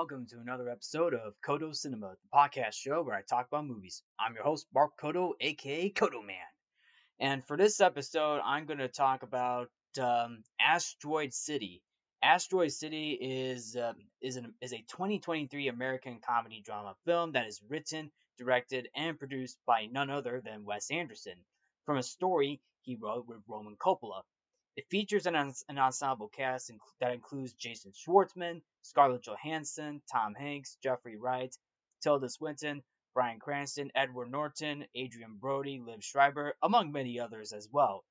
welcome to another episode of Codo Cinema, the podcast show where I talk about movies. I'm your host, Mark Codo, aka Codoman. And for this episode, I'm going to talk about um, Asteroid City. Asteroid City is um, is, an, is a 2023 American comedy drama film that is written, directed, and produced by none other than Wes Anderson, from a story he wrote with Roman Coppola. It features an, an ensemble cast that includes Jason Schwartzman, Scarlett Johansson, Tom Hanks, Jeffrey Wright, Tilda Swinton, Bryan Cranston, Edward Norton, Adrien Brody, Liev Schreiber, among many others as well.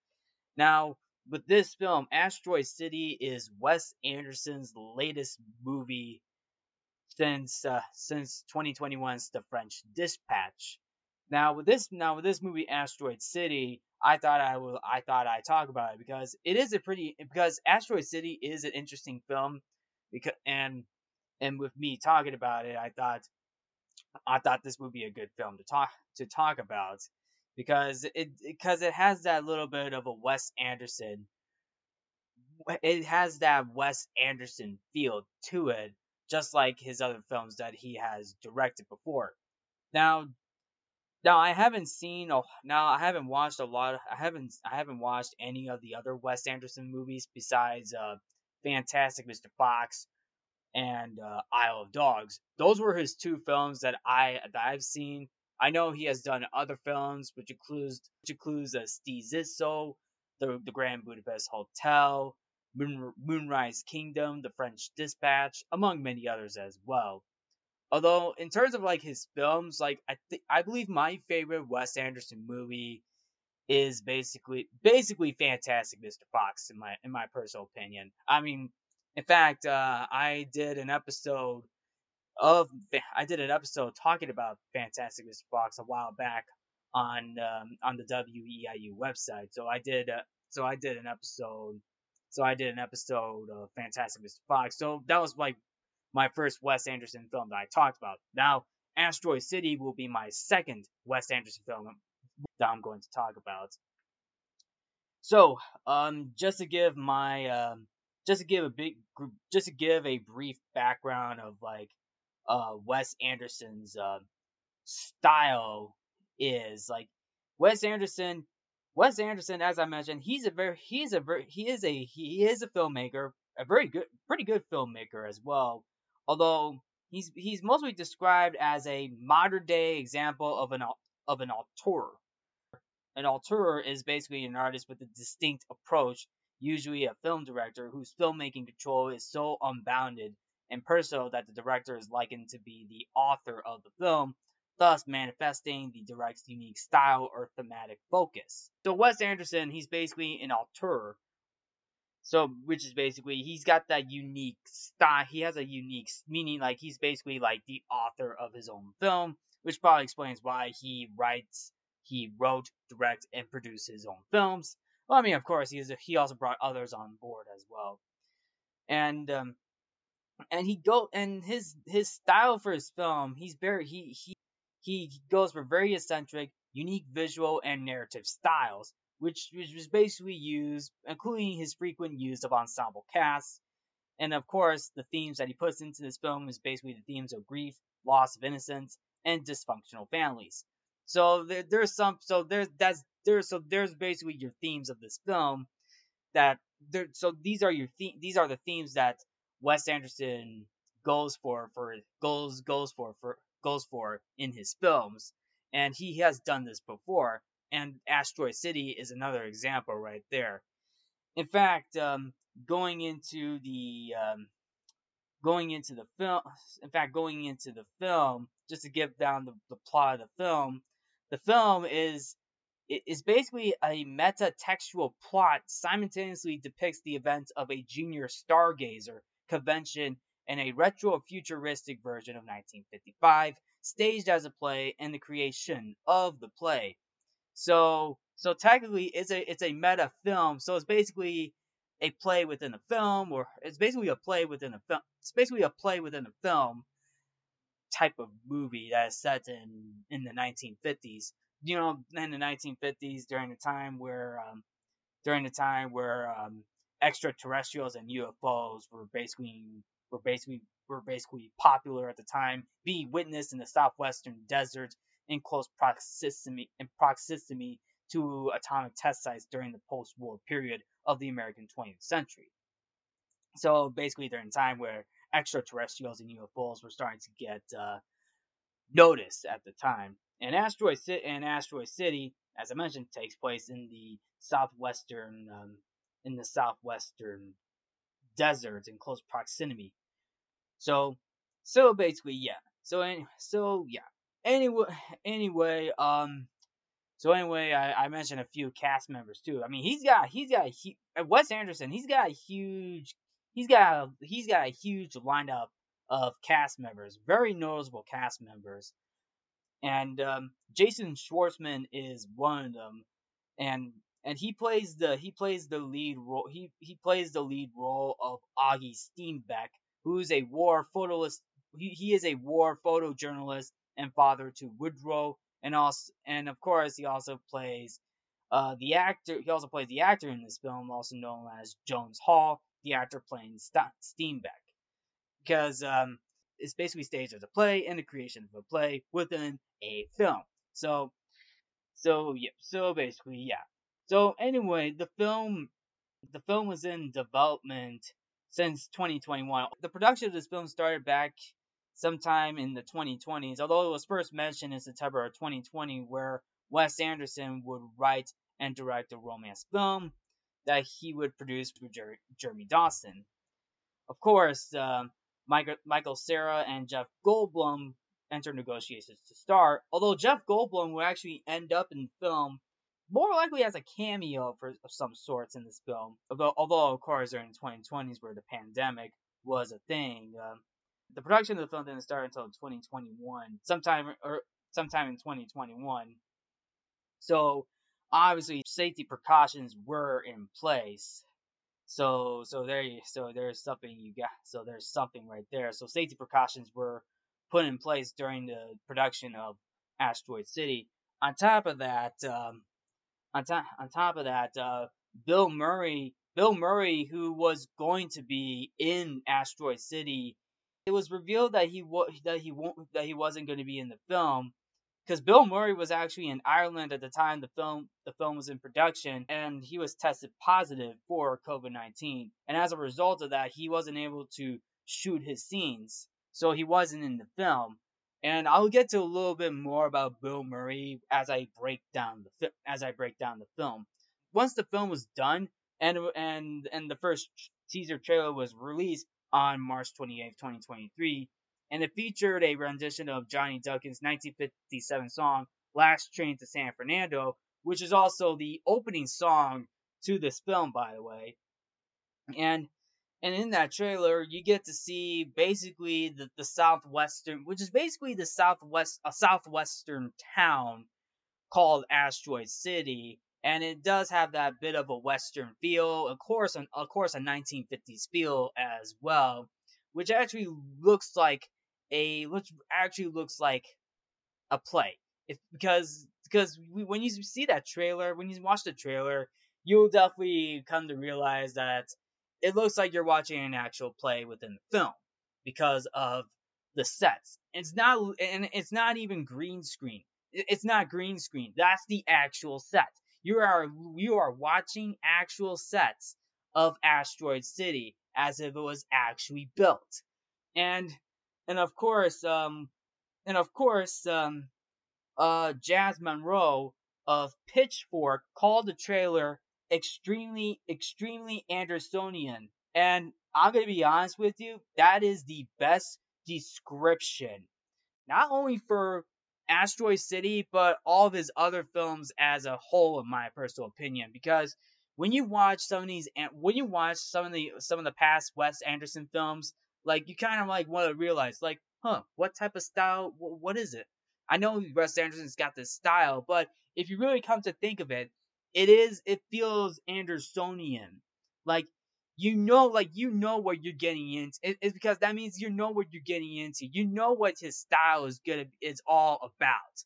Now, with this film, Asteroid City is Wes Anderson's latest movie since uh, since 2021's The French Dispatch. Now with this now with this movie Asteroid City, I thought I will I thought I'd talk about it because it is a pretty because Asteroid City is an interesting film because and and with me talking about it, I thought I thought this would be a good film to talk to talk about because it because it has that little bit of a Wes Anderson it has that Wes Anderson feel to it just like his other films that he has directed before. Now now I haven't seen oh now I haven't watched a lot of, I haven't I haven't watched any of the other Wes Anderson movies besides uh Fantastic Mr. Fox and uh, Isle of Dogs. Those were his two films that I that I've seen. I know he has done other films, which includes which includes uh, Zissou, the the Grand Budapest Hotel, Moon, Moonrise Kingdom, The French Dispatch, among many others as well. Although in terms of like his films, like I think I believe my favorite Wes Anderson movie is basically basically Fantastic Mr. Fox in my in my personal opinion. I mean, in fact, uh, I did an episode of I did an episode talking about Fantastic Mr. Fox a while back on um, on the WEIU website. So I did uh, so I did an episode so I did an episode of Fantastic Mr. Fox. So that was like my first Wes Anderson film that I talked about. Now, Asteroid City will be my second Wes Anderson film that I'm going to talk about. So, um, just to give my, um, just to give a big, just to give a brief background of like, uh, Wes Anderson's, uh, style is like, Wes Anderson, Wes Anderson, as I mentioned, he's a very, he's a very, he is a, he is a filmmaker, a very good, pretty good filmmaker as well although he's he's mostly described as a modern day example of an of an auteur. An auteur is basically an artist with a distinct approach, usually a film director whose filmmaking control is so unbounded and personal that the director is likened to be the author of the film, thus manifesting the director's unique style or thematic focus. So Wes Anderson, he's basically an auteur, so, which is basically he's got that unique style. He has a unique meaning, like he's basically like the author of his own film, which probably explains why he writes, he wrote, direct, and produced his own films. Well, I mean, of course, he is. He also brought others on board as well, and um, and he go and his his style for his film, he's very he he he goes for very eccentric, unique visual and narrative styles which, which was basically used, including his frequent use of ensemble casts. And of course, the themes that he puts into this film is basically the themes of grief, loss of innocence, and dysfunctional families. So there, there's some, so there's that's there's so there's basically your themes of this film that there. So these are your the, these are the themes that Wes Anderson goes for for goes goes for for goes for in his films, and he has done this before and Asteroid City is another example right there. In fact, um, going into the um, going into the film, in fact, going into the film, just to give down the, the plot of the film, the film is is basically a meta-textual plot simultaneously depicts the events of a junior stargazer convention and a retro-futuristic version of 1955, staged as a play and the creation of the play. So so technically it's a it's a meta film. So it's basically a play within a film, or it's basically a play within a film. It's basically a play within a film type of movie that is set in in the 1950s. You know, in the 1950s, during the time where um, during the time where um, extraterrestrials and UFOs were basically were basically were basically popular at the time, being witnessed in the southwestern desert in close proximity, in proximity to atomic test sites during the post-war period of the American 20th century. So basically, during time where extraterrestrials and UFOs were starting to get uh, noticed at the time. And Asteroid City, and Asteroid City, as I mentioned, takes place in the southwestern, um, in the southwestern desert in close proximity. So, so basically, yeah. So, so yeah. Anyway, anyway, um, so anyway, I, I mentioned a few cast members too. I mean, he's got he's got a, Wes Anderson. He's got a huge he's got a, he's got a huge lineup of cast members, very noticeable cast members, and um, Jason Schwartzman is one of them, and and he plays the he plays the lead role he he plays the lead role of Augie Steenbeck, who's a war photoist. He, he is a war photojournalist and father to Woodrow, and also and of course he also plays uh, the actor. He also plays the actor in this film, also known as Jones Hall, the actor playing St- Steenbeck because um, it's basically staged as a play and the creation of a play within a film. So, so yeah, so basically, yeah. So anyway, the film, the film was in development since 2021. The production of this film started back sometime in the 2020s, although it was first mentioned in September of 2020, where Wes Anderson would write and direct a romance film that he would produce with Jer- Jeremy Dawson. Of course, uh, Michael, Michael Cera and Jeff Goldblum enter negotiations to star, although Jeff Goldblum would actually end up in the film more likely as a cameo for, of some sorts in this film. Although, although of course, during the 2020s where the pandemic was a thing, um, the production of the film didn't start until 2021, sometime or sometime in 2021. So obviously, safety precautions were in place. So so there you so there's something you got so there's something right there. So safety precautions were put in place during the production of Asteroid City. On top of that, um, on top on top of that, uh, Bill Murray Bill Murray, who was going to be in Asteroid City, it was revealed that he wa- that he won't that he wasn't going to be in the film because Bill Murray was actually in Ireland at the time the film the film was in production, and he was tested positive for COVID nineteen, and as a result of that, he wasn't able to shoot his scenes, so he wasn't in the film. And I'll get to a little bit more about Bill Murray as I break down the as I break down the film. Once the film was done and and and the first teaser trailer was released on March 28, 2023, and it featured a rendition of Johnny Duncan's 1957 song Last Train to San Fernando, which is also the opening song to this film, by the way. And and in that trailer, you get to see basically the, the southwestern, which is basically the southwest, a southwestern town called Asteroid City, and it does have that bit of a western feel, of course, an, of course, a 1950s feel as well, which actually looks like a which actually looks like a play. If because because we, when you see that trailer, when you watch the trailer, you'll definitely come to realize that it looks like you're watching an actual play within the film because of the sets. It's not and it's not even green screen. It's not green screen. That's the actual set. You are you are watching actual sets of Asteroid City as if it was actually built. And and of course, um, and of course, um, uh, Jazz Monroe of Pitchfork called the trailer extremely, extremely Andersonian. And I'm gonna be honest with you, that is the best description, not only for Asteroid City, but all of his other films as a whole, in my personal opinion. Because when you watch some of these, when you watch some of the some of the past Wes Anderson films, like you kind of like want to realize, like, huh, what type of style? what is it? I know Wes Anderson's got this style, but if you really come to think of it, it is it feels Andersonian. Like you know, like you know what you're getting into. It, it's because that means you know what you're getting into. You know what his style is gonna is all about.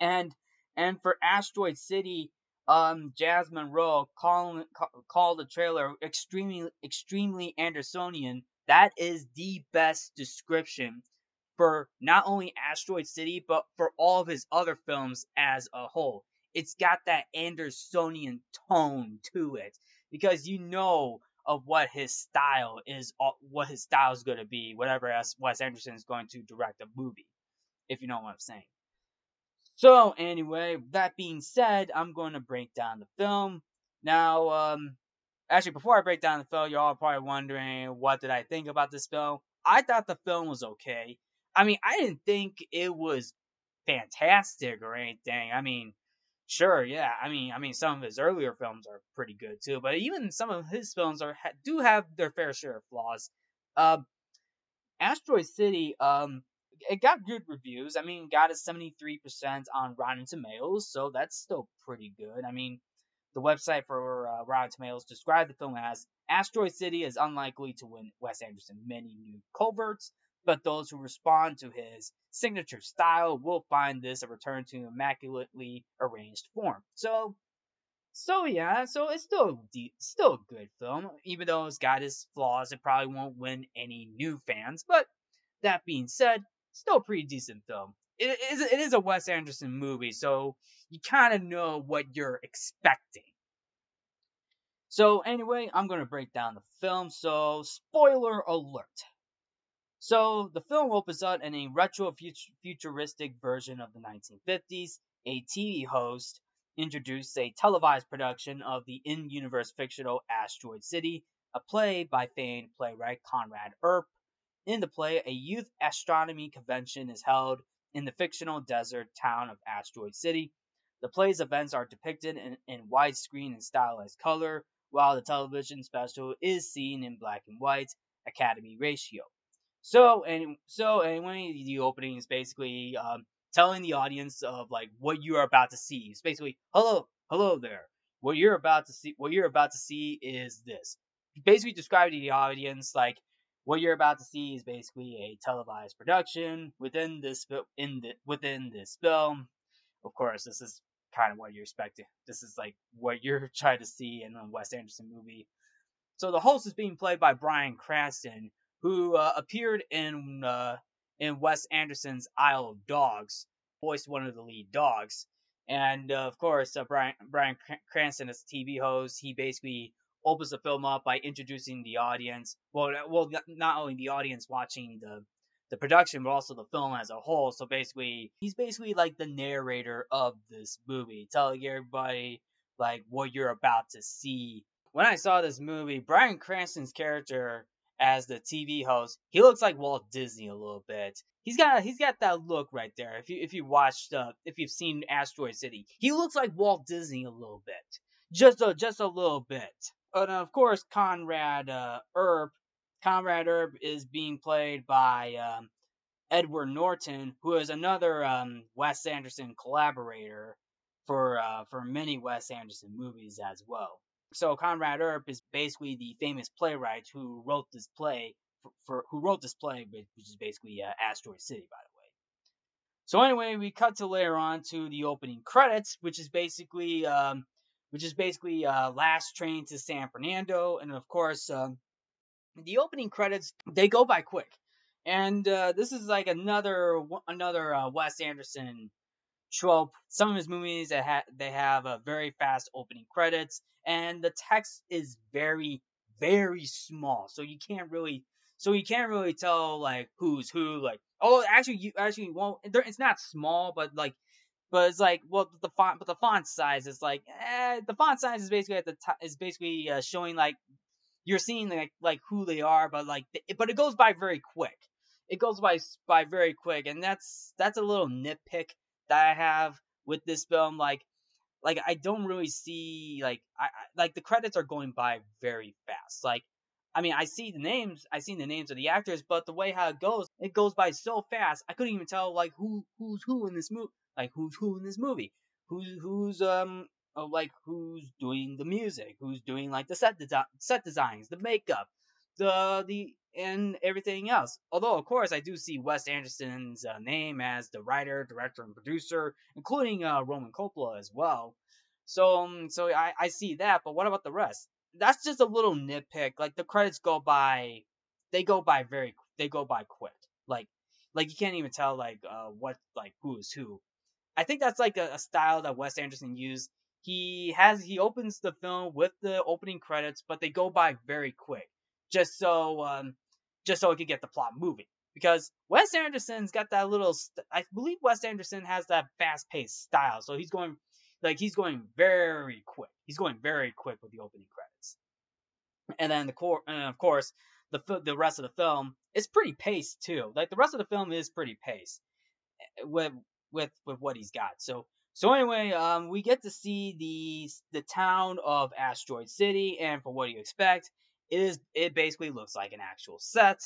And and for Asteroid City, um, Jazz Monroe called called the trailer extremely extremely Andersonian that is the best description for not only Asteroid City, but for all of his other films as a whole. It's got that Andersonian tone to it because you know of what his style is, uh, what his style is going to be, whatever Wes Anderson is going to direct a movie, if you know what I'm saying. So anyway, that being said, I'm going to break down the film. Now, um, actually, before I break down the film, you're all probably wondering what did I think about this film. I thought the film was okay. I mean, I didn't think it was fantastic or anything. I mean, sure, yeah. I mean, I mean, some of his earlier films are pretty good too, but even some of his films are do have their fair share of flaws. Uh, Asteroid City, um, it got good reviews. I mean, got a 73% on Rotten Tomatoes, so that's still pretty good. I mean, the website for uh, Rotten Tomatoes described the film as Asteroid City is unlikely to win Wes Anderson many new coverts, but those who respond to his signature style will find this a return to immaculately arranged form. So, so yeah, so it's still still a good film, even though it's got its flaws. It probably won't win any new fans, but that being said, still a pretty decent film. It is it is a Wes Anderson movie, so you kind of know what you're expecting. So anyway, I'm gonna break down the film. So spoiler alert. So the film opens up in a retro futuristic version of the 1950s. A TV host introduced a televised production of the in-universe fictional Asteroid City, a play by famed playwright Conrad Earp. In the play, a youth astronomy convention is held in the fictional desert town of Asteroid City. The play's events are depicted in, in widescreen and stylized color, while the television special is seen in black and white Academy ratio. So and so anyway, the opening is basically um, telling the audience of like what you are about to see. It's basically hello, hello there. What you're about to see, what you're about to see is this. Basically, describe to the audience like what you're about to see is basically a televised production within this in the within this film. Of course, this is kind of what you're expecting. This is like what you're trying to see in a Wes Anderson movie. So the host is being played by Bryan Cranston, who uh, appeared in uh, in Wes Anderson's Isle of Dogs, voiced one of the lead dogs. And uh, of course, uh, Bryan Bryan Cranston as a TV host, he basically opens the film up by introducing the audience. Well, well, not only the audience watching the the production, but also the film as a whole. So basically, he's basically like the narrator of this movie, telling everybody like what you're about to see. When I saw this movie, Bryan Cranston's character as the TV host, he looks like Walt Disney a little bit. He's got he's got that look right there. If you if you watched uh, if you've seen Asteroid City, he looks like Walt Disney a little bit, just a just a little bit. And of course, Conrad uh, Earp, Conrad Earp is being played by um, Edward Norton, who is another um, Wes Anderson collaborator for uh, for many Wes Anderson movies as well. So Conrad Earp is basically the famous playwright who wrote this play for, for who wrote this play, which is basically uh, Asteroid City, by the way. So anyway, we cut to later on to the opening credits, which is basically um, which is basically uh, last train to San Fernando, and of course, um, the opening credits they go by quick, and uh, this is like another another uh, Wes Anderson trope. Some of his movies ha- they have a very fast opening credits, and the text is very very small, so you can't really so you can't really tell like who's who. Like oh, actually you actually won't. It's not small, but like but it's like well the font but the font size is like eh, the font size is basically at the top is basically uh, showing like you're seeing like like who they are but like but it goes by very quick it goes by by very quick and that's that's a little nitpick that I have with this film like like I don't really see like I, like the credits are going by very fast like I mean, I see the names, I see the names of the actors, but the way how it goes, it goes by so fast. I couldn't even tell like who who's who in this movie. Like who's who in this movie? Who's who's um uh, like who's doing the music? Who's doing like the set de- set designs, the makeup, the the and everything else. Although of course I do see Wes Anderson's uh, name as the writer, director, and producer, including uh, Roman Coppola as well. So um, so I I see that, but what about the rest? That's just a little nitpick. Like the credits go by they go by very they go by quick. Like like you can't even tell like uh what like who is who. I think that's like a, a style that Wes Anderson used. He has he opens the film with the opening credits, but they go by very quick, just so um just so it could get the plot moving. Because Wes Anderson's got that little, st- I believe Wes Anderson has that fast-paced style, so he's going like he's going very quick. He's going very quick with the opening credits, and then the core, and of course the the rest of the film is pretty paced too. Like the rest of the film is pretty paced eh, with with with what he's got. So so anyway, um, we get to see the the town of Asteroid City, and for what do you expect? It is it basically looks like an actual set.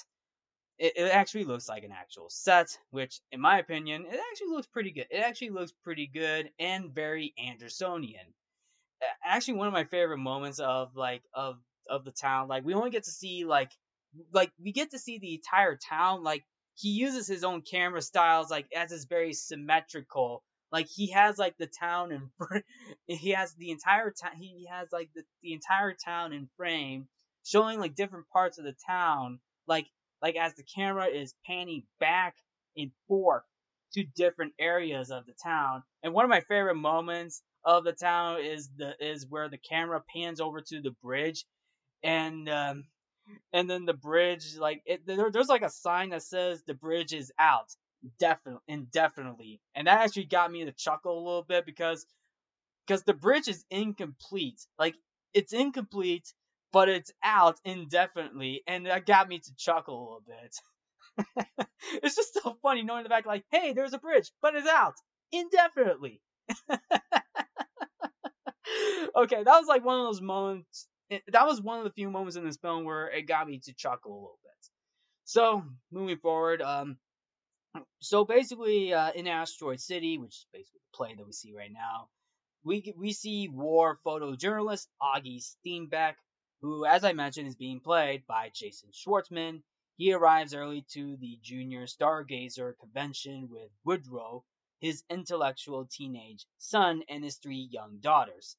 It, it actually looks like an actual set, which, in my opinion, it actually looks pretty good. It actually looks pretty good and very Andersonian. Actually, one of my favorite moments of like of of the town, like we only get to see like like we get to see the entire town. Like he uses his own camera styles, like as is very symmetrical. Like he has like the town in. He has the entire town. He has like the the entire town in frame, showing like different parts of the town. Like like as the camera is panning back and forth to different areas of the town. And one of my favorite moments of the town is the is where the camera pans over to the bridge, and um, and then the bridge like it, there, there's like a sign that says the bridge is out definitely indefinitely and that actually got me to chuckle a little bit because because the bridge is incomplete like it's incomplete but it's out indefinitely, and that got me to chuckle a little bit. it's just so funny knowing the fact, like, hey, there's a bridge, but it's out indefinitely. okay, that was like one of those moments. That was one of the few moments in this film where it got me to chuckle a little bit. So moving forward, um, so basically, uh, in Asteroid City, which is basically the play that we see right now, we we see war photojournalist Augie Steenbeck who, as I mentioned, is being played by Jason Schwartzman. He arrives early to the Junior Stargazer convention with Woodrow, his intellectual teenage son, and his three young daughters.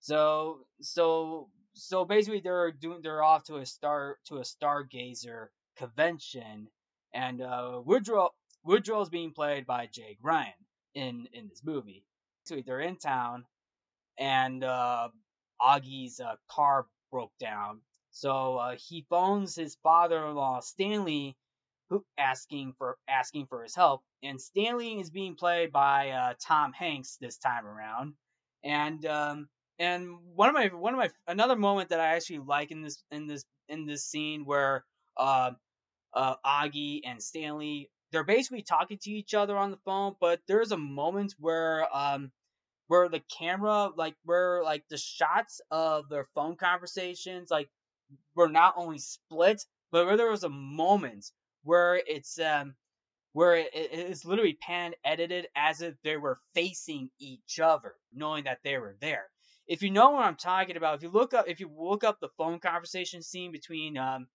So, so, so basically, they're doing, they're off to a star to a Stargazer convention, and uh, Woodrow is being played by Jake Ryan in in this movie. So they're in town, and uh, Augie's uh, car broke down. So uh, he phones his father-in-law Stanley, who asking for asking for his help. And Stanley is being played by uh, Tom Hanks this time around. And um, and one of my one of my another moment that I actually like in this in this in this scene where uh, uh, Augie and Stanley they're basically talking to each other on the phone, but there's a moment where um, where the camera like where like the shots of their phone conversations like were not only split but where there was a moment where it's um where it, it's literally pan edited as if they were facing each other knowing that they were there. If you know what i'm talking about if you look up if you look up the phone conversation scene between um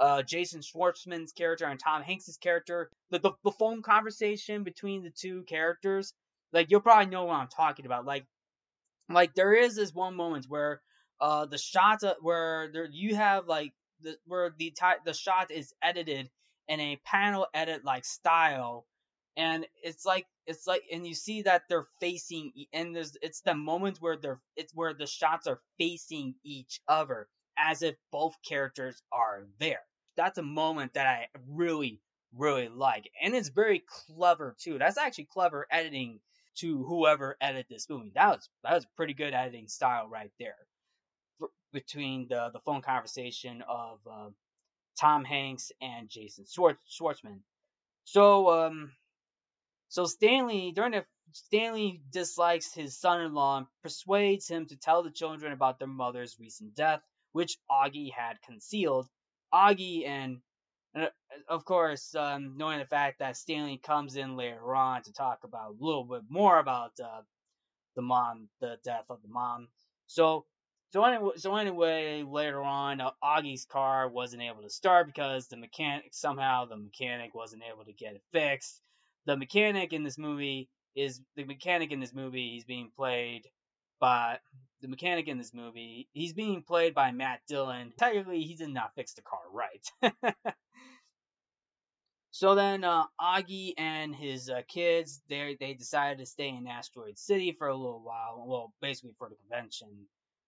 uh, Jason Schwartzman's character and Tom Hanks's character, the, the, the phone conversation between the two characters, like you'll probably know what I'm talking about. Like, like there is this one moment where uh the shots where there you have like the where the the shot is edited in a panel edit like style. And it's like it's like and you see that they're facing and there's it's the moment where they're it's where the shots are facing each other as if both characters are there. That's a moment that i really really like. And it's very clever too. That's actually clever editing to whoever edited this movie. That was that was pretty good editing style right there. Between the the phone conversation of uh, Tom Hanks and Jason Schwartz, Schwartzman. So um, so Stanley during the Stanley dislikes his son-in-law and persuades him to tell the children about their mother's recent death, which Augie had concealed. Augie and and uh, of course, um, knowing the fact that Stanley comes in later on to talk about a little bit more about uh, the mom, the death of the mom. So, so anyway, so anyway, later on, uh, Augie's car wasn't able to start because the mechanic somehow the mechanic wasn't able to get it fixed. The mechanic in this movie is the mechanic in this movie. He's being played but the mechanic in this movie, he's being played by Matt Dillon. Technically, he did not fix the car right. so then, uh, Augie and his uh, kids, they they decided to stay in Asteroid City for a little while. Well, basically for the convention,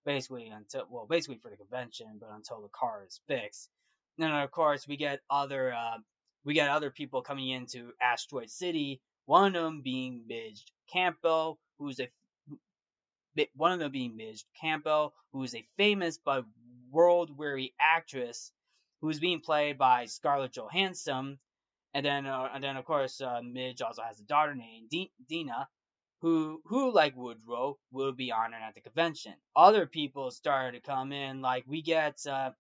basically until well, basically for the convention, but until the car is fixed. And then of course we get other uh, we get other people coming into Asteroid City. One of them being Midge Campbell, who's a one of them being Midge Campbell, who is a famous but world-weary actress who is being played by Scarlett Johansson. And then, uh, and then of course, uh, Midge also has a daughter named Dina, who, who like Woodrow, will be honored at the convention. Other people started to come in, like we get, uh,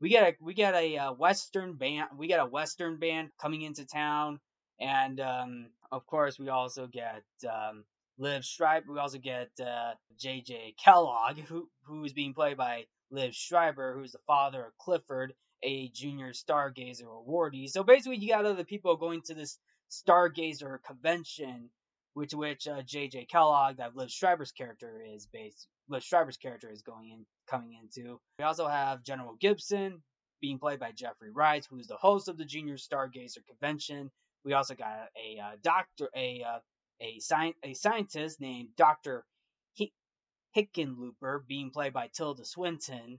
we get a, we get a, uh, western band, we get a western band coming into town, and um, of course, we also get um, Liev Schreiber. We also get uh, J.J. Kellogg, who who is being played by Liev Schreiber, who's the father of Clifford, a junior Stargazer awardee. So basically, you got other people going to this Stargazer convention, which which uh, J.J. Kellogg, that Liev Schreiber's character is based. Liev Schreiber's character is going in, coming into. We also have General Gibson being played by Jeffrey Wright, who's the host of the Junior Stargazer convention. We also got a uh, doctor, a uh, a, sci- a scientist named Dr. Hickenlooper, being played by Tilda Swinton.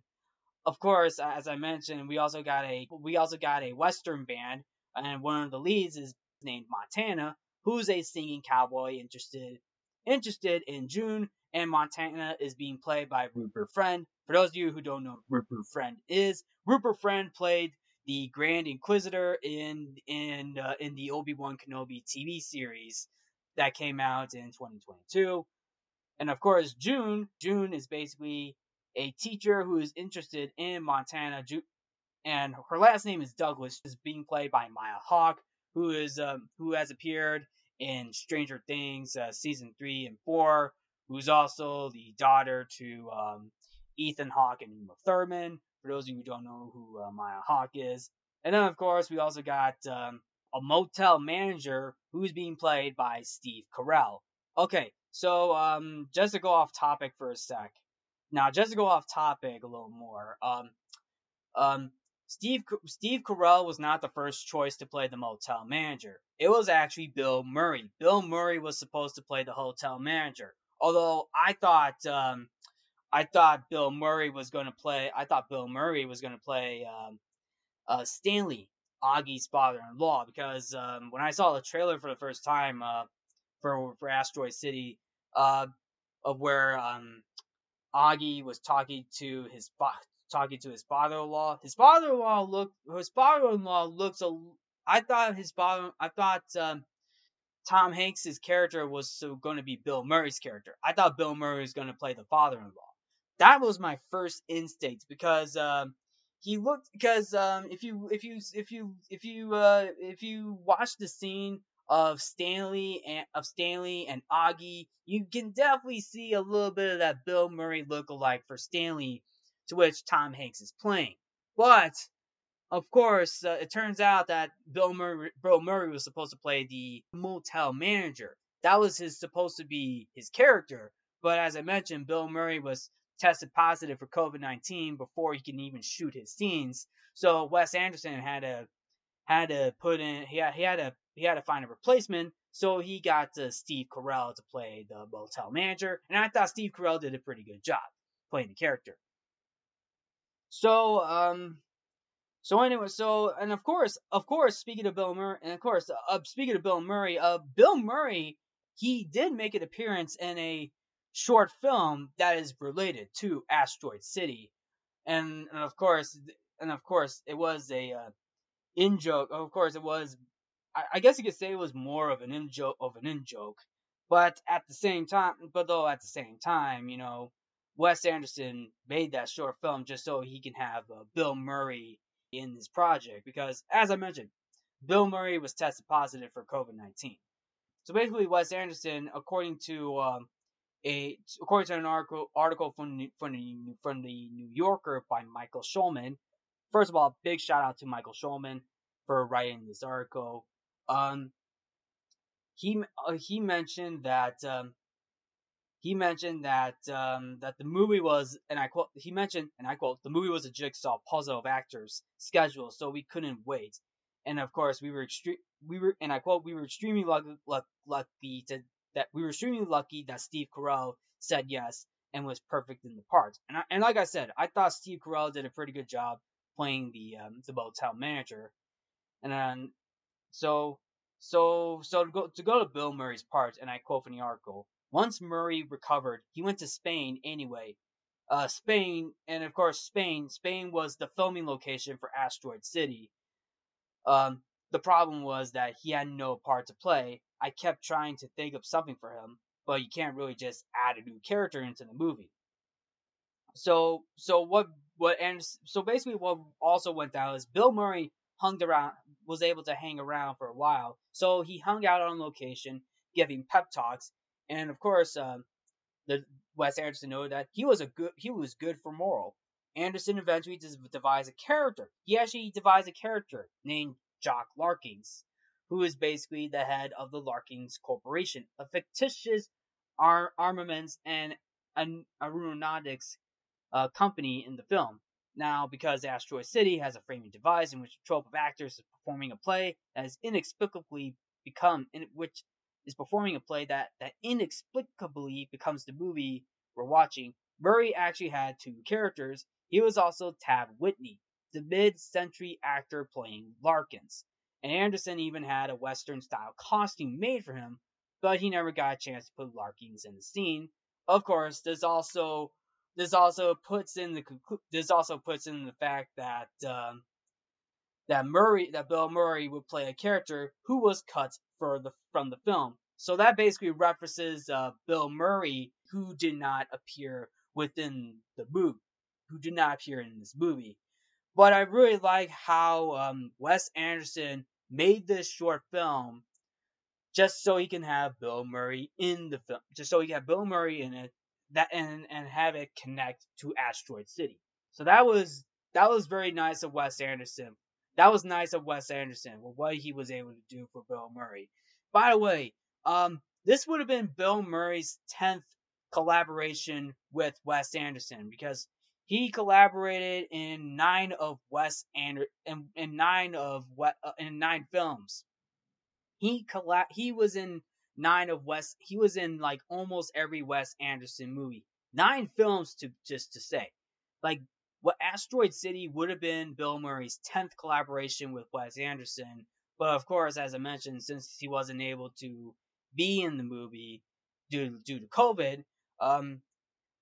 Of course, as I mentioned, we also got a we also got a western band, and one of the leads is named Montana, who's a singing cowboy interested interested in June, and Montana is being played by Rupert Friend. For those of you who don't know Rupert Friend is, Rupert Friend played the Grand Inquisitor in in uh, in the Obi Wan Kenobi TV series that came out in 2022. And of course, June, June is basically a teacher who is interested in Montana, and her last name is Douglas, is being played by Maya Hawke, who is um, who has appeared in Stranger Things uh, season three and four, who's also the daughter to um, Ethan Hawke and Uma Thurman. For those of you who don't know who uh, Maya Hawke is, and then of course we also got um, a motel manager who's being played by Steve Carell. Okay, so um, just to go off topic for a sec. Now, just to go off topic a little more, um, um, Steve Steve Carell was not the first choice to play the motel manager. It was actually Bill Murray. Bill Murray was supposed to play the hotel manager. Although I thought um, I thought Bill Murray was going to play. I thought Bill Murray was going to play um, uh, Stanley Augie's father-in-law because um, when I saw the trailer for the first time uh, for for Asteroid City, uh, of where um, Augie was talking to his talking to his father-in-law, his father-in-law looked his father-in-law looks a. I thought his father. I thought um, Tom Hanks's character was so going to be Bill Murray's character. I thought Bill Murray was going to play the father-in-law. That was my first instinct because um, he looked because um, if you if you if you if you uh, if you watch the scene of Stanley and of Stanley and Augie, you can definitely see a little bit of that Bill Murray look-alike for Stanley, to which Tom Hanks is playing. But of course, uh, it turns out that Bill Murray, Bill Murray was supposed to play the motel manager. That was his supposed to be his character. But as I mentioned, Bill Murray was tested positive for COVID 19 before he can even shoot his scenes. So Wes Anderson had to had to put in he had, he had to he had to find a replacement. So he got uh, Steve Carell to play the motel manager, and I thought Steve Carell did a pretty good job playing the character. So um, so anyway, so and of course, of course, speaking of Bill Murray, and of course, uh, speaking of Bill Murray, uh, Bill Murray, he did make an appearance in a short film that is related to Asteroid City, and, and of course, and of course, it was a uh, in joke. Of course, it was. I, I, guess you could say it was more of an in joke of an in joke, but at the same time, but though at the same time, you know, Wes Anderson made that short film just so he can have uh, Bill Murray in this project because, as I mentioned, Bill Murray was tested positive for COVID 19. So basically, Wes Anderson, according to um, a according to an article article from from the, from the New Yorker by Michael Schulman. First of all, big shout out to Michael Schulman for writing this article. Um, he uh, he mentioned that um, he mentioned that um, that the movie was, and I quote, he mentioned, and I quote, the movie was a jigsaw puzzle of actors schedule, so we couldn't wait. And of course, we were extreme, we were, and I quote, we were extremely lucky, lucky to that we were extremely lucky that Steve Carell said yes and was perfect in the part. And I, and like I said, I thought Steve Carell did a pretty good job playing the um, the motel manager. And then so so so to go to go to Bill Murray's part, and I quote from the article. Once Murray recovered, he went to Spain anyway. Uh, Spain, and of course Spain. Spain was the filming location for Asteroid City. Um, the problem was that he had no part to play. I kept trying to think of something for him, but you can't really just add a new character into the movie. So, so what, what, and so basically what also went down is Bill Murray hung around, was able to hang around for a while. So he hung out on location, giving pep talks and of course, uh, the Wes Anderson noted that he was a good he was good for moral. Anderson eventually devised a character. He actually devised a character named Jock Larkins, who is basically the head of the Larkins Corporation, a fictitious ar- armaments and an aeronautics uh, company in the film. Now, because Asteroid City has a framing device in which a trope of actors is performing a play that has inexplicably become, in which is performing a play that, that inexplicably becomes the movie we're watching, Murray actually had two characters. He was also Tab Whitney, the mid century actor playing Larkins. And Anderson even had a Western style costume made for him, but he never got a chance to put Larkins in the scene. Of course, this also this also puts in the this also puts in the fact that um, that Murray that Bill Murray would play a character who was cut for the from the film. So that basically references uh, Bill Murray who did not appear within the movie, who did not appear in this movie. But I really like how um, Wes Anderson made this short film just so he can have Bill Murray in the film, just so he can have Bill Murray in it, that and and have it connect to Asteroid City. So that was that was very nice of Wes Anderson that was nice of Wes Anderson with what he was able to do for Bill Murray. By the way, um, this would have been Bill Murray's tenth collaboration with Wes Anderson because he collaborated in nine of Wes Ander in, in nine of what uh, in nine films. He colla- he was in nine of Wes he was in like almost every Wes Anderson movie. Nine films to just to say. Like what Asteroid City would have been Bill Murray's 10th collaboration with Wes Anderson, but of course, as I mentioned, since he wasn't able to be in the movie due, due to COVID, um,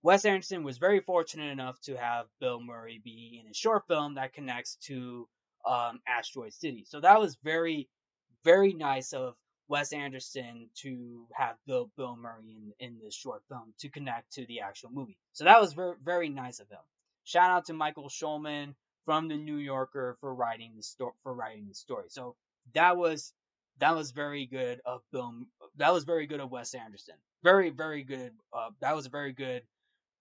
Wes Anderson was very fortunate enough to have Bill Murray be in a short film that connects to um, Asteroid City. So that was very, very nice of Wes Anderson to have Bill Bill Murray in in this short film to connect to the actual movie. So that was very very nice of him. Shout out to Michael Schulman from the New Yorker for writing the story for writing the story. So that was that was very good of Bill. That was very good of Wes Anderson. Very very good. Uh, that was a very good,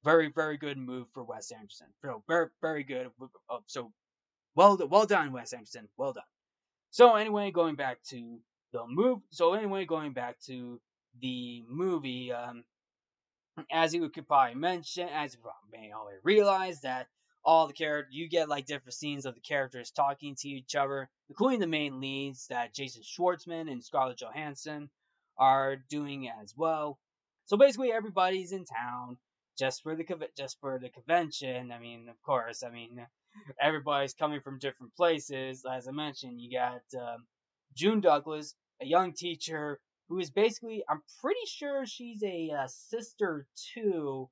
very very good move for Wes Anderson. So very very good. Uh, so well well done Wes Anderson. Well done. So anyway, going back to the move. So anyway, going back to the movie. Um, as you could probably mention, as you may already realize, that all the characters you get like different scenes of the characters talking to each other, including the main leads that Jason Schwartzman and Scarlett Johansson are doing as well. So basically, everybody's in town just for the just for the convention. I mean, of course, I mean everybody's coming from different places. As I mentioned, you got um, June Douglas, a young teacher who is basically, I'm pretty sure she's a uh, sister too.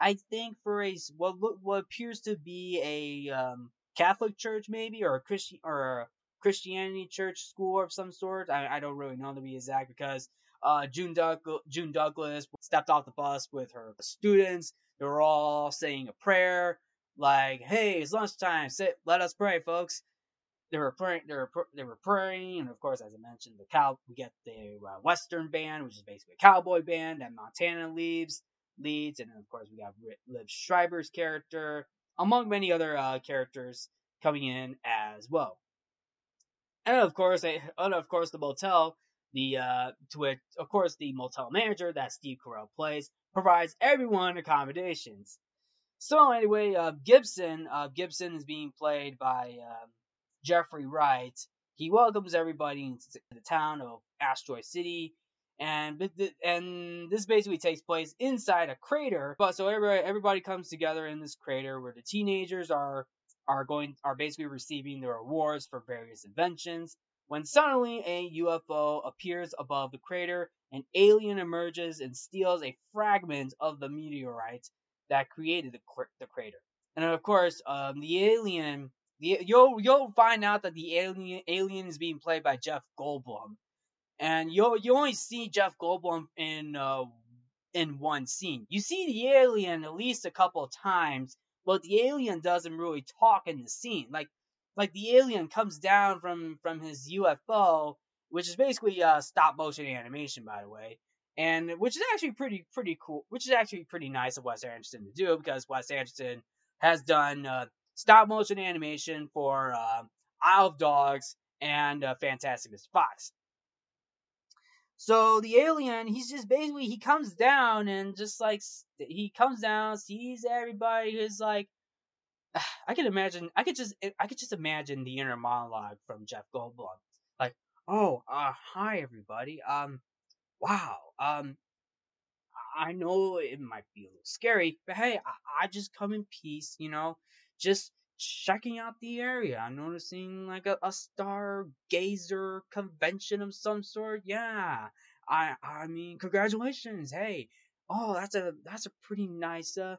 I think for a what what appears to be a um, Catholic church maybe or a Christian or a Christianity church school of some sort. I, I don't really know to be exact because uh, June, Doug- June Douglas stepped off the bus with her students. They were all saying a prayer like, "Hey, it's lunchtime. Sit, let us pray, folks." They were praying, they were, they were praying, and of course, as I mentioned, the cow, we get the uh, Western band, which is basically a cowboy band, and Montana leaves leads, and then of course we got Liev Schreiber's character, among many other uh, characters coming in as well. And of course, and of course, the motel, The uh, to which, of course, the motel manager that Steve Carell plays provides everyone accommodations. So anyway, uh, Gibson, uh, Gibson is being played by uh, Jeffrey Wright. He welcomes everybody into the town of Asteroid City, and and this basically takes place inside a crater. But so everybody everybody comes together in this crater where the teenagers are are going are basically receiving their awards for various inventions. When suddenly a UFO appears above the crater, an alien emerges and steals a fragment of the meteorite that created the, the crater. And of course, um, the alien, the, you'll you'll find out that the alien alien is being played by Jeff Goldblum, and you you only see Jeff Goldblum in uh, in one scene. You see the alien at least a couple of times, but the alien doesn't really talk in the scene. Like like the alien comes down from from his UFO, which is basically uh, stop motion animation, by the way, and which is actually pretty pretty cool. Which is actually pretty nice of Wes Anderson to do because Wes Anderson has done uh, stop motion animation for uh, Isle of Dogs and uh, Fantastic Mr. Fox. So the alien, he's just basically he comes down and just like he comes down, sees everybody, is like, I can imagine, I could just, I could just imagine the inner monologue from Jeff Goldblum, like, oh, uh, hi everybody, um, wow, um, I know it might be a little scary, but hey, I, I just come in peace, you know, just checking out the area. I'm noticing like a, a stargazer convention of some sort. Yeah, I, I mean, congratulations, hey, oh, that's a, that's a pretty nice, uh,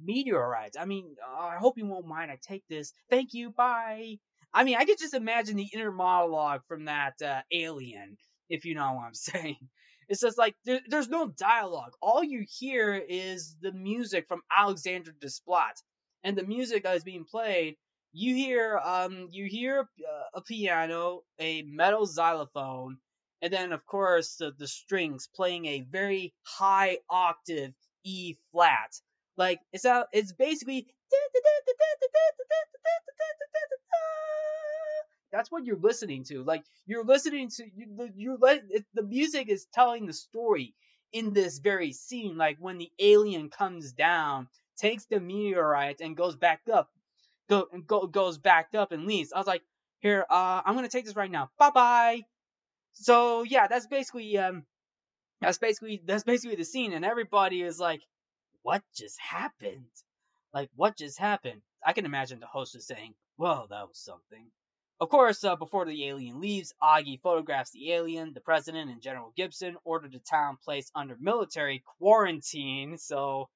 meteorites. I mean, uh, I hope you won't mind. I take this. Thank you. Bye. I mean, I could just imagine the inner monologue from that uh, alien, if you know what I'm saying. It's just like there, there's no dialogue. All you hear is the music from Alexandre Desplat, and the music that is being played. You hear, um, you hear uh, a piano, a metal xylophone, and then of course the, the strings playing a very high octave E flat like it's out. It's basically that's what you're listening to. Like you're listening to you. You're let the music is telling the story in this very scene. Like when the alien comes down, takes the meteorite and goes back up, go and go goes back up and leaves. I was like, here, uh, I'm gonna take this right now. Bye bye. So yeah, that's basically um, that's basically that's basically the scene, and everybody is like, what just happened? Like, what just happened? I can imagine the hostess saying, well, that was something. Of course, uh, before the alien leaves, Augie photographs the alien, the president, and General Gibson order the town placed under military quarantine. So,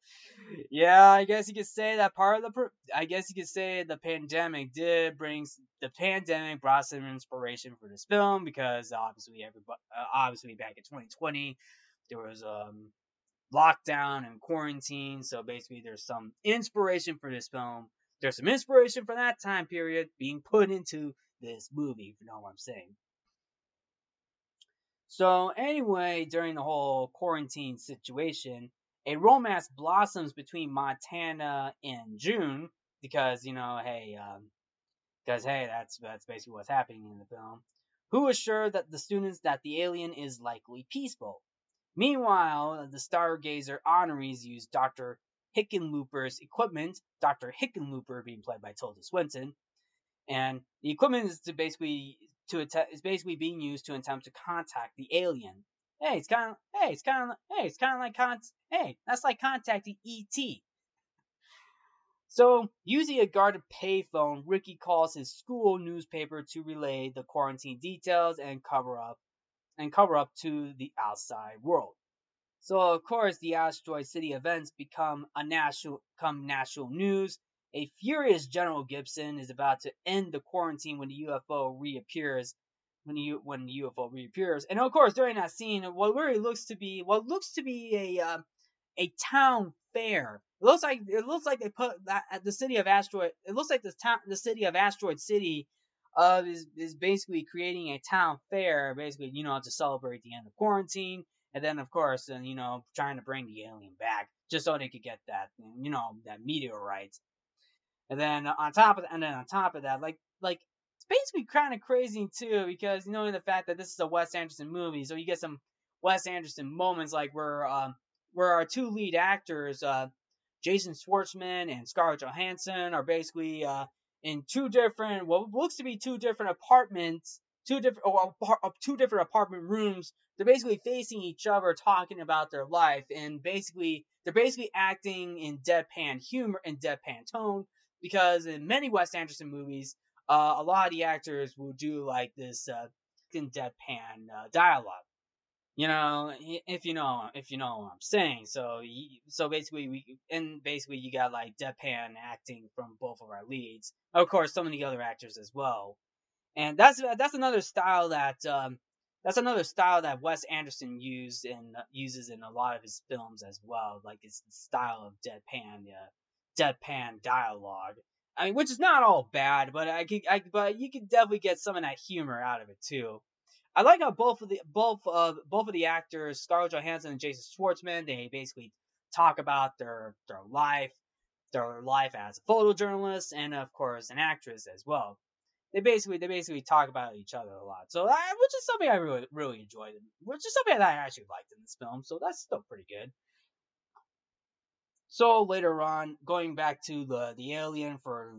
yeah, I guess you could say that part of the. Pro- I guess you could say the pandemic did bring the pandemic brought some inspiration for this film because obviously everybody, uh, obviously back in 2020, there was um lockdown and quarantine. So basically, there's some inspiration for this film. There's some inspiration for that time period being put into this movie, if you know what I'm saying. So, anyway, during the whole quarantine situation, a romance blossoms between Montana and June because, you know, hey, um, because hey, that's that's basically what's happening in the film. Who assure that the students that the alien is likely peaceful. Meanwhile, the Stargazer honorees use Dr. Hickenlooper's equipment, Dr. Hickenlooper being played by Tilda Swinton, and the equipment is to basically to att- is basically being used to attempt to contact the alien. Hey, it's kind of hey, it's kind of hey, it's kind of like con- hey, that's like contacting ET. So, using a guarded payphone, Ricky calls his school newspaper to relay the quarantine details and cover up and cover up to the outside world. So of course the asteroid city events become a national become national news. A furious General Gibson is about to end the quarantine when the UFO reappears when when the UFO reappears. And of course during that scene what really looks to be what looks to be a uh, a town fair. It looks like it looks like they put that at the city of asteroid. It looks like the town the city of asteroid city uh, is, is basically creating a town fair, basically, you know, to celebrate the end of quarantine. And then, of course, and you know, trying to bring the alien back just so they could get that, you know, that meteorite. And then on top of, and then on top of that, like, like it's basically kind of crazy too because you know the fact that this is a Wes Anderson movie, so you get some Wes Anderson moments like where um, where our two lead actors, uh, Jason Schwartzman and Scarlett Johansson, are basically uh, in two different, what looks to be two different apartments, two different, or two different apartment rooms. They're basically facing each other, talking about their life, and basically they're basically acting in deadpan humor and deadpan tone because in many Wes Anderson movies, uh, a lot of the actors will do like this uh, in deadpan uh, dialogue. You know, if you know, if you know what I'm saying. So, so basically, we and basically you got like deadpan acting from both of our leads. Of course, some of the other actors as well. And that's that's another style that um, that's another style that Wes Anderson used and uses in a lot of his films as well. Like his style of deadpan, uh, deadpan dialogue. I mean, which is not all bad, but I could, I, but you could definitely get some of that humor out of it too. I like how both of the both of both of the actors, Scarlett Johansson and Jason Schwartzman, they basically talk about their their life, their life as a photojournalist, and of course an actress as well. They basically they basically talk about each other a lot. So that, which is something I really really enjoyed, which is something that I actually liked in this film. So that's still pretty good. So later on, going back to the the alien for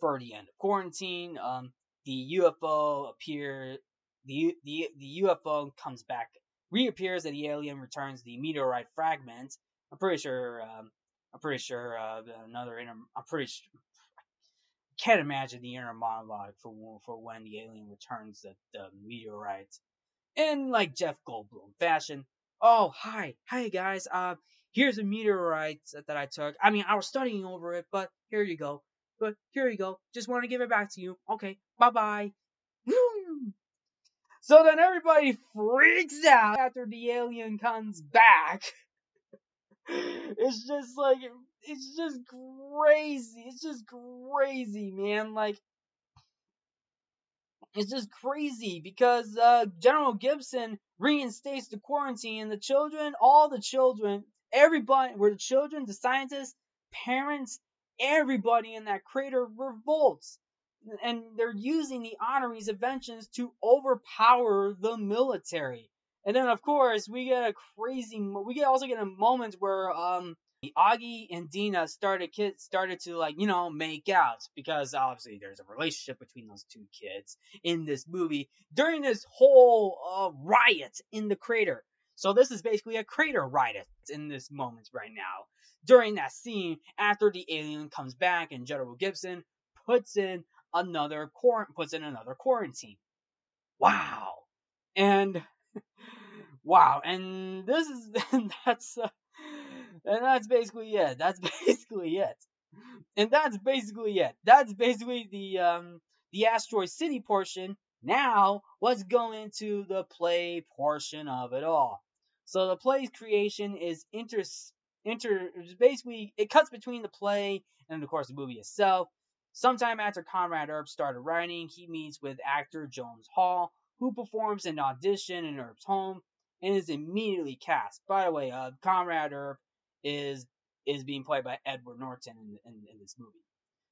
for the end of quarantine, um, the UFO appear the, the, the UFO comes back, reappears, and the alien returns the meteorite fragment. I'm pretty sure. Um, I'm pretty sure uh, another inner. I'm pretty sure. Can't imagine the inner monologue for for when the alien returns the, the meteorite in like Jeff Goldblum fashion. Oh, hi, hi guys. Uh, here's a meteorite that I took. I mean, I was studying over it, but here you go. But here you go. Just want to give it back to you. Okay, bye bye. So then everybody freaks out after the alien comes back. it's just like, it's just crazy. It's just crazy, man. Like, it's just crazy because uh, General Gibson reinstates the quarantine and the children, all the children, everybody, where the children, the scientists, parents, everybody in that crater revolts and they're using the honorees inventions to overpower the military. And then of course we get a crazy, we get also get a moment where um Augie and Dina started kid started to like you know make out because obviously there's a relationship between those two kids in this movie during this whole uh, riot in the crater. So this is basically a crater riot in this moment right now. During that scene, after the alien comes back and General Gibson puts in another quarant puts in another quarantine. Wow. And wow, and this is and that's uh, and that's basically it. That's basically it. And that's basically it. That's basically the um the asteroid city portion. Now let's go into the play portion of it all. So the play's creation is inter inter basically it cuts between the play and of course the movie itself. Sometime after Conrad Earp started writing, he meets with actor Jones Hall, who performs an audition in Earp's home and is immediately cast. By the way, uh, Conrad Earp is is being played by Edward Norton in, in, in this movie.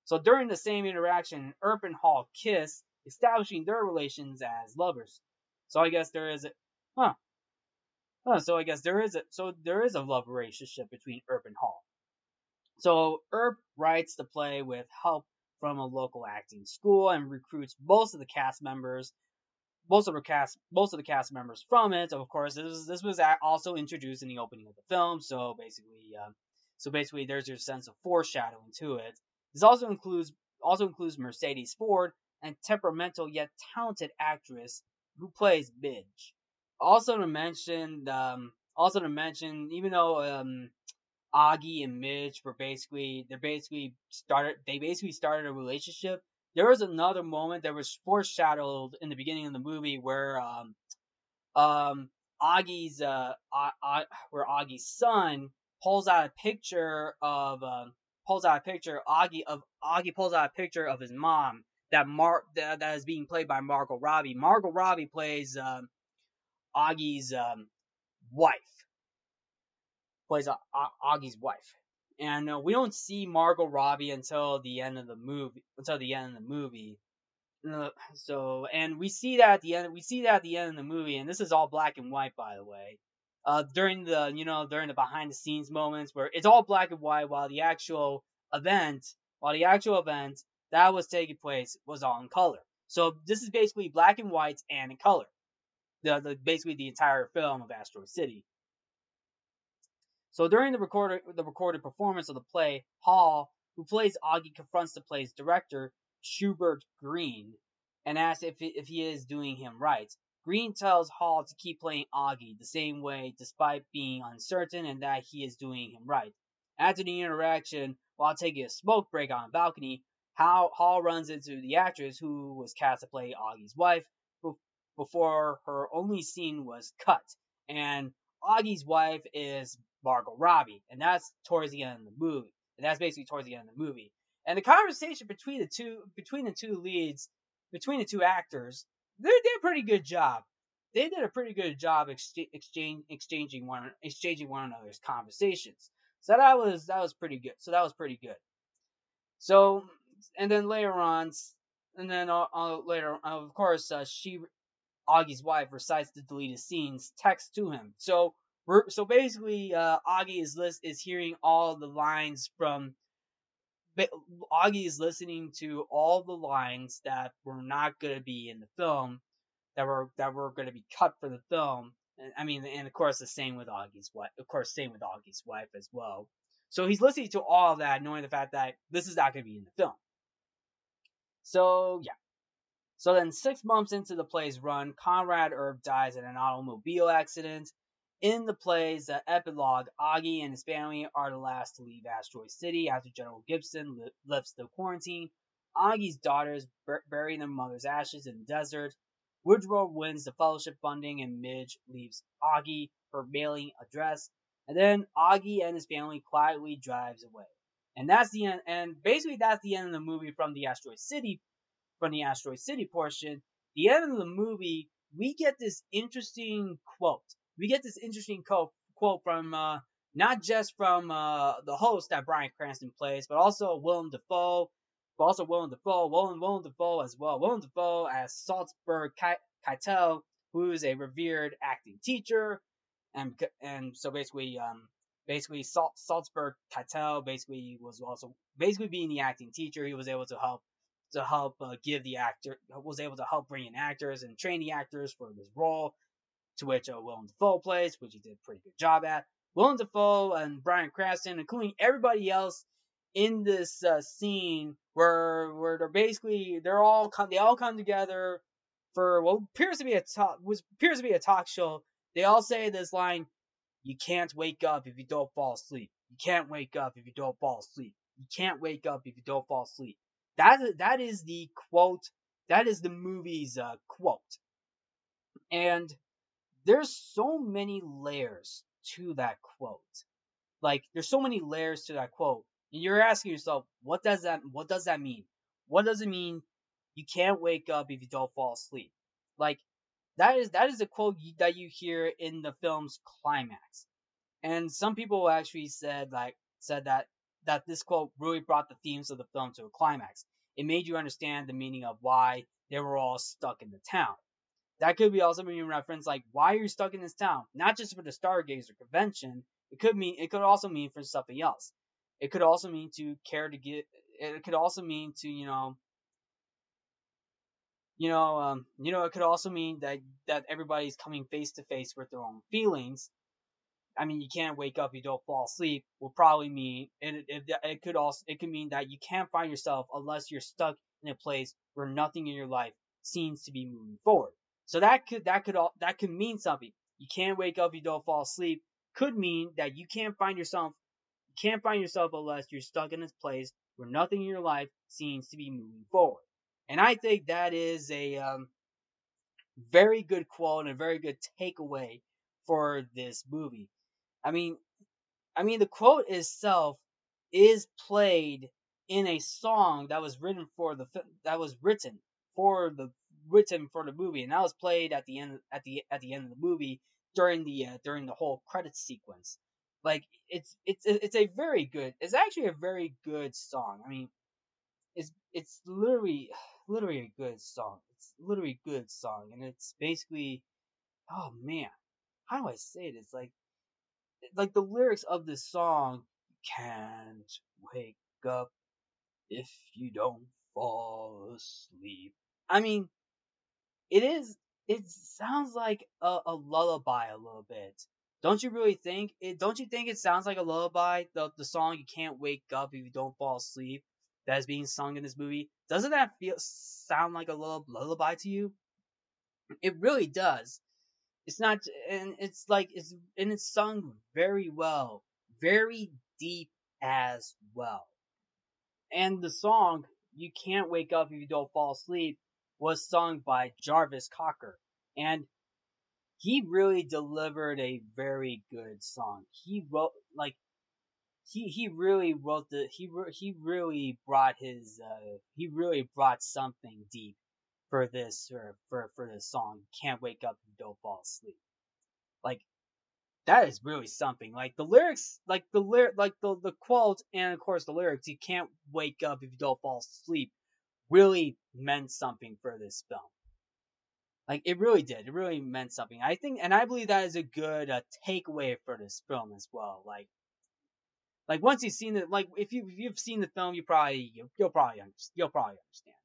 So during the same interaction, Earp and Hall kiss, establishing their relations as lovers. So I guess there is a huh. So I guess there is a so there is a love relationship between Earp and Hall. So Earp writes the play with help from a local acting school and recruits most of the cast members most of the cast most of the cast members from it. Of course this was, this was also introduced in the opening of the film so basically uh, so basically there's your sense of foreshadowing to it. This also includes also includes mercedes ford and temperamental yet talented actress who plays midge also to mention um, also to mention even though um, Augie and Midge were basically they basically started they basically started a relationship. There was another moment that was foreshadowed in the beginning of the movie where um um Augie's uh, where Augie's son pulls out a picture of um pulls out a picture Augie of Augie pulls out a picture of his mom that Mar that, that is being played by Margot Robbie. Margot Robbie plays um Augie's um wife plays Augie's wife. And uh, we don't see Margot Robbie until the end of the movie. Until the end of the movie. Uh, so and we see that at the end. We see that at the end of the movie, and this is all black and white, by the way. Uh, during the you know during the behind the scenes moments where it's all black and white, while the actual event, while the actual event that was taking place was all in color. So this is basically black and white and in color. The, the basically the entire film of Asteroid City. So during the recorded the recorded performance of the play, Hall, who plays Augie, confronts the play's director, Schubert Green, and asks if if he is doing him right. Green tells Hall to keep playing Augie the same way, despite being uncertain and that he is doing him right. After the interaction, while taking a smoke break on a balcony, Hall runs into the actress who was cast to play Augie's wife before her only scene was cut. And Augie's wife is Margot Robbie, and that's towards the end of the movie. And that's basically towards the end of the movie. And the conversation between the two between the two leads, between the two actors, they did a pretty good job. They did a pretty good job exchange, exchanging one exchanging one another's conversations. So that was that was pretty good. So that was pretty good. So and then later on, and then uh, uh, later, of course, uh, she, Augie's wife, recites the deleted scenes text to him. So, so basically, uh, Augie is list is hearing all the lines from. Augie is listening to all the lines that were not going to be in the film, that were that were going to be cut for the film. I mean, and of course, the same with Augie's wife. Of course, same with Augie's wife as well. So he's listening to all that, knowing the fact that this is not going to be in the film. So, yeah. So then, six months into the play's run, Conrad Earp dies in an automobile accident. In the play's uh, epilogue, Augie and his family are the last to leave Asteroid City after General Gibson li- lifts the quarantine. Augie's daughters bur- bury their mother's ashes in the desert. Woodrow wins the fellowship funding, and Midge leaves Augie her mailing address. And then Augie and his family quietly drives away. And that's the end. And basically, that's the end of the movie from the Asteroid City, from the Asteroid City portion. The end of the movie, we get this interesting quote. We get this interesting quote quote from uh, not just from uh, the host that Bryan Cranston plays, but also Willem Dafoe, but also Willem Dafoe, Willem, Willem Dafoe as well. Willem Dafoe as Salzburg Keitel, who is a revered acting teacher, and and so basically um, basically Sal- Salzburg Keitel basically was also basically being the acting teacher. He was able to help to help uh, give the actor was able to help bring in actors and train the actors for this role, to which uh, Willem Dafoe plays, which he did a pretty good job at. Willem Dafoe and Bryan Cranston, including everybody else in this uh, scene, where where they're basically they're all come they all come together for what appears to be a talk was appears to be a talk show. They all say this line, you can't wake up if you don't fall asleep. You can't wake up if you don't fall asleep. You can't wake up if you don't fall asleep. That that is the quote. That is the movie's uh, quote. And there's so many layers to that quote. Like there's so many layers to that quote. And you're asking yourself, what does that what does that mean? What does it mean you can't wake up if you don't fall asleep? Like that is that is a quote that you hear in the film's climax. And some people actually said like said that that this quote really brought the themes of the film to a climax. It made you understand the meaning of why they were all stuck in the town. That could be also mean reference like why are you stuck in this town? Not just for the Stargazer convention. It could mean it could also mean for something else. It could also mean to care to get. It could also mean to you know you know, um, you know, it could also mean that that everybody's coming face to face with their own feelings. I mean, you can't wake up, you don't fall asleep. Will probably mean, and it, it, it could also, it could mean that you can't find yourself unless you're stuck in a place where nothing in your life seems to be moving forward. So that could, that could, all, that could mean something. You can't wake up, you don't fall asleep. Could mean that you can't find yourself, you can't find yourself unless you're stuck in this place where nothing in your life seems to be moving forward. And I think that is a um, very good quote and a very good takeaway for this movie. I mean, I mean the quote itself is played in a song that was written for the that was written for the written for the movie, and that was played at the end at the at the end of the movie during the uh, during the whole credits sequence. Like it's it's it's a very good. It's actually a very good song. I mean, it's it's literally literally a good song. It's literally a good song, and it's basically, oh man, how do I say it? It's like, like the lyrics of this song can't wake up if you don't fall asleep. I mean, it is. It sounds like a, a lullaby a little bit. Don't you really think it? Don't you think it sounds like a lullaby? The the song "You Can't Wake Up If You Don't Fall Asleep" that is being sung in this movie. Doesn't that feel sound like a little lullaby to you? It really does. It's not, and it's like it's and it's sung very well, very deep as well. And the song "You Can't Wake Up If You Don't Fall Asleep" was sung by Jarvis Cocker, and he really delivered a very good song. He wrote like he he really wrote the he he really brought his uh he really brought something deep for this or for for this song. Can't wake up and don't fall asleep. Like that is really something. Like the lyrics, like the lyric, like the the quote, and of course the lyrics. You can't wake up if you don't fall asleep. Really meant something for this film. Like it really did. It really meant something. I think, and I believe that is a good uh, takeaway for this film as well. Like, like once you've seen it, like if you if you've seen the film, you probably you, will probably you'll probably understand.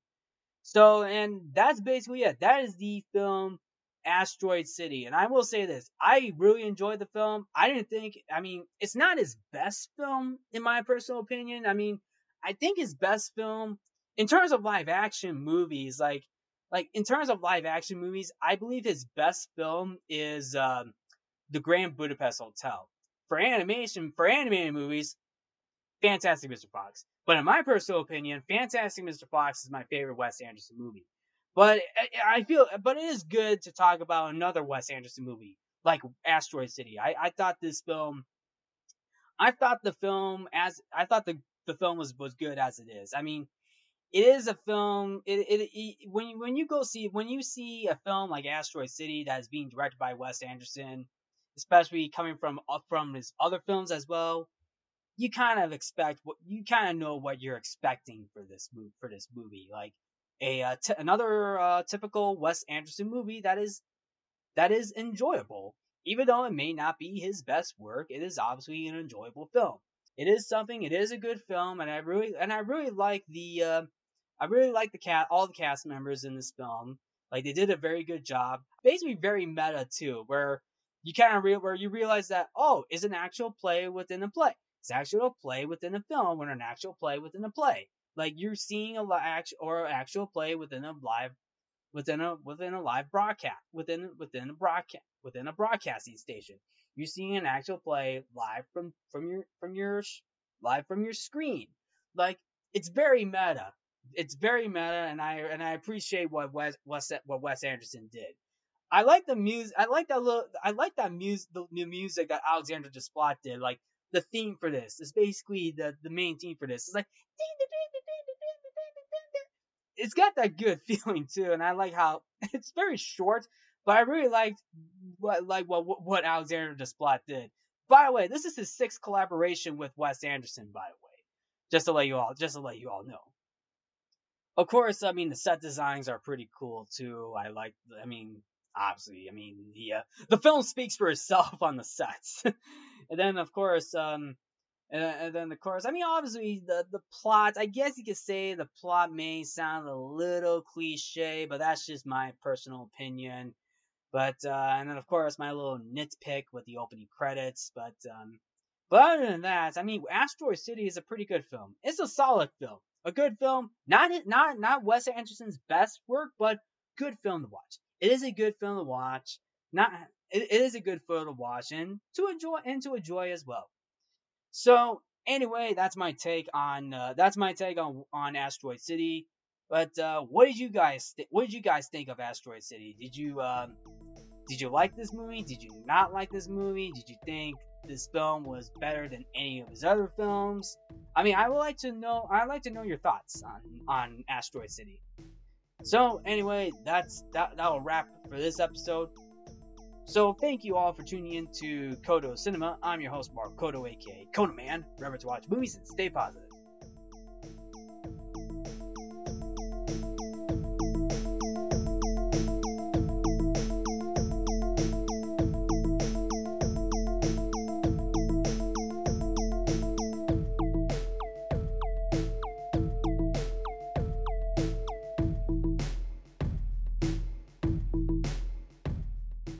So, and that's basically it. That is the film Asteroid City. And I will say this, I really enjoyed the film. I didn't think, I mean, it's not his best film in my personal opinion. I mean, I think his best film in terms of live action movies, like like in terms of live action movies, I believe his best film is um, The Grand Budapest Hotel. For animation, for animated movies, Fantastic Mr. Fox. But in my personal opinion, Fantastic Mr. Fox is my favorite Wes Anderson movie. But I feel, but it is good to talk about another Wes Anderson movie like Asteroid City. I, I thought this film, I thought the film as I thought the the film was was good as it is. I mean, it is a film. It, it, it, when you, when you go see when you see a film like Asteroid City that is being directed by Wes Anderson, especially coming from uh, from his other films as well, you kind of expect what you kind of know what you're expecting for this movie for this movie. Like a uh, t- another uh, typical Wes Anderson movie that is that is enjoyable, even though it may not be his best work. It is obviously an enjoyable film. It is something. It is a good film, and I really and I really like the uh, I really like the cat, all the cast members in this film. Like they did a very good job. Basically, very meta too, where you kind of real where you realize that oh, is an actual play within a play. It's actual play within a film, or an actual play within a play. Like you're seeing a live or actual play within a live within a within a live broadcast within within a broadcast within a broadcasting station. You're seeing an actual play live from from your from your live from your screen. Like it's very meta it's very meta, and I and I appreciate what Wes, Wes what Wes Anderson did. I like the music. I like that little. I like that music. The new music that Alexandre Desplat did. Like the theme for this is basically the the main theme for this. It's like it's got that good feeling too, and I like how it's very short, but I really liked what like what what Alexandre Desplat did. By the way, this is his sixth collaboration with Wes Anderson. By the way, just to let you all just to let you all know. Of course, I mean the set designs are pretty cool too. I like. I mean, obviously, I mean the uh, the film speaks for itself on the sets. and then of course, um, and, and, then of course, I mean obviously the the plot. I guess you could say the plot may sound a little cliche, but that's just my personal opinion. But uh, and then of course my little nitpick with the opening credits. But um, but other than that, I mean Asteroid City is a pretty good film. It's a solid film a good film. Not not not Wes Anderson's best work, but good film to watch. It is a good film to watch. Not it, it is a good film to watch and to enjoy and to enjoy as well. So anyway, that's my take on uh, that's my take on on Asteroid City. But uh, what did you guys th- what did you guys think of Asteroid City? Did you um, did you like this movie? Did you not like this movie? Did you think this film was better than any of his other films. I mean, I would like to know. I'd like to know your thoughts on on Asteroid City. So anyway, that's that. That will wrap for this episode. So thank you all for tuning in to Codo Cinema. I'm your host Mark Codo, aka Codoman. Remember to watch movies and stay positive.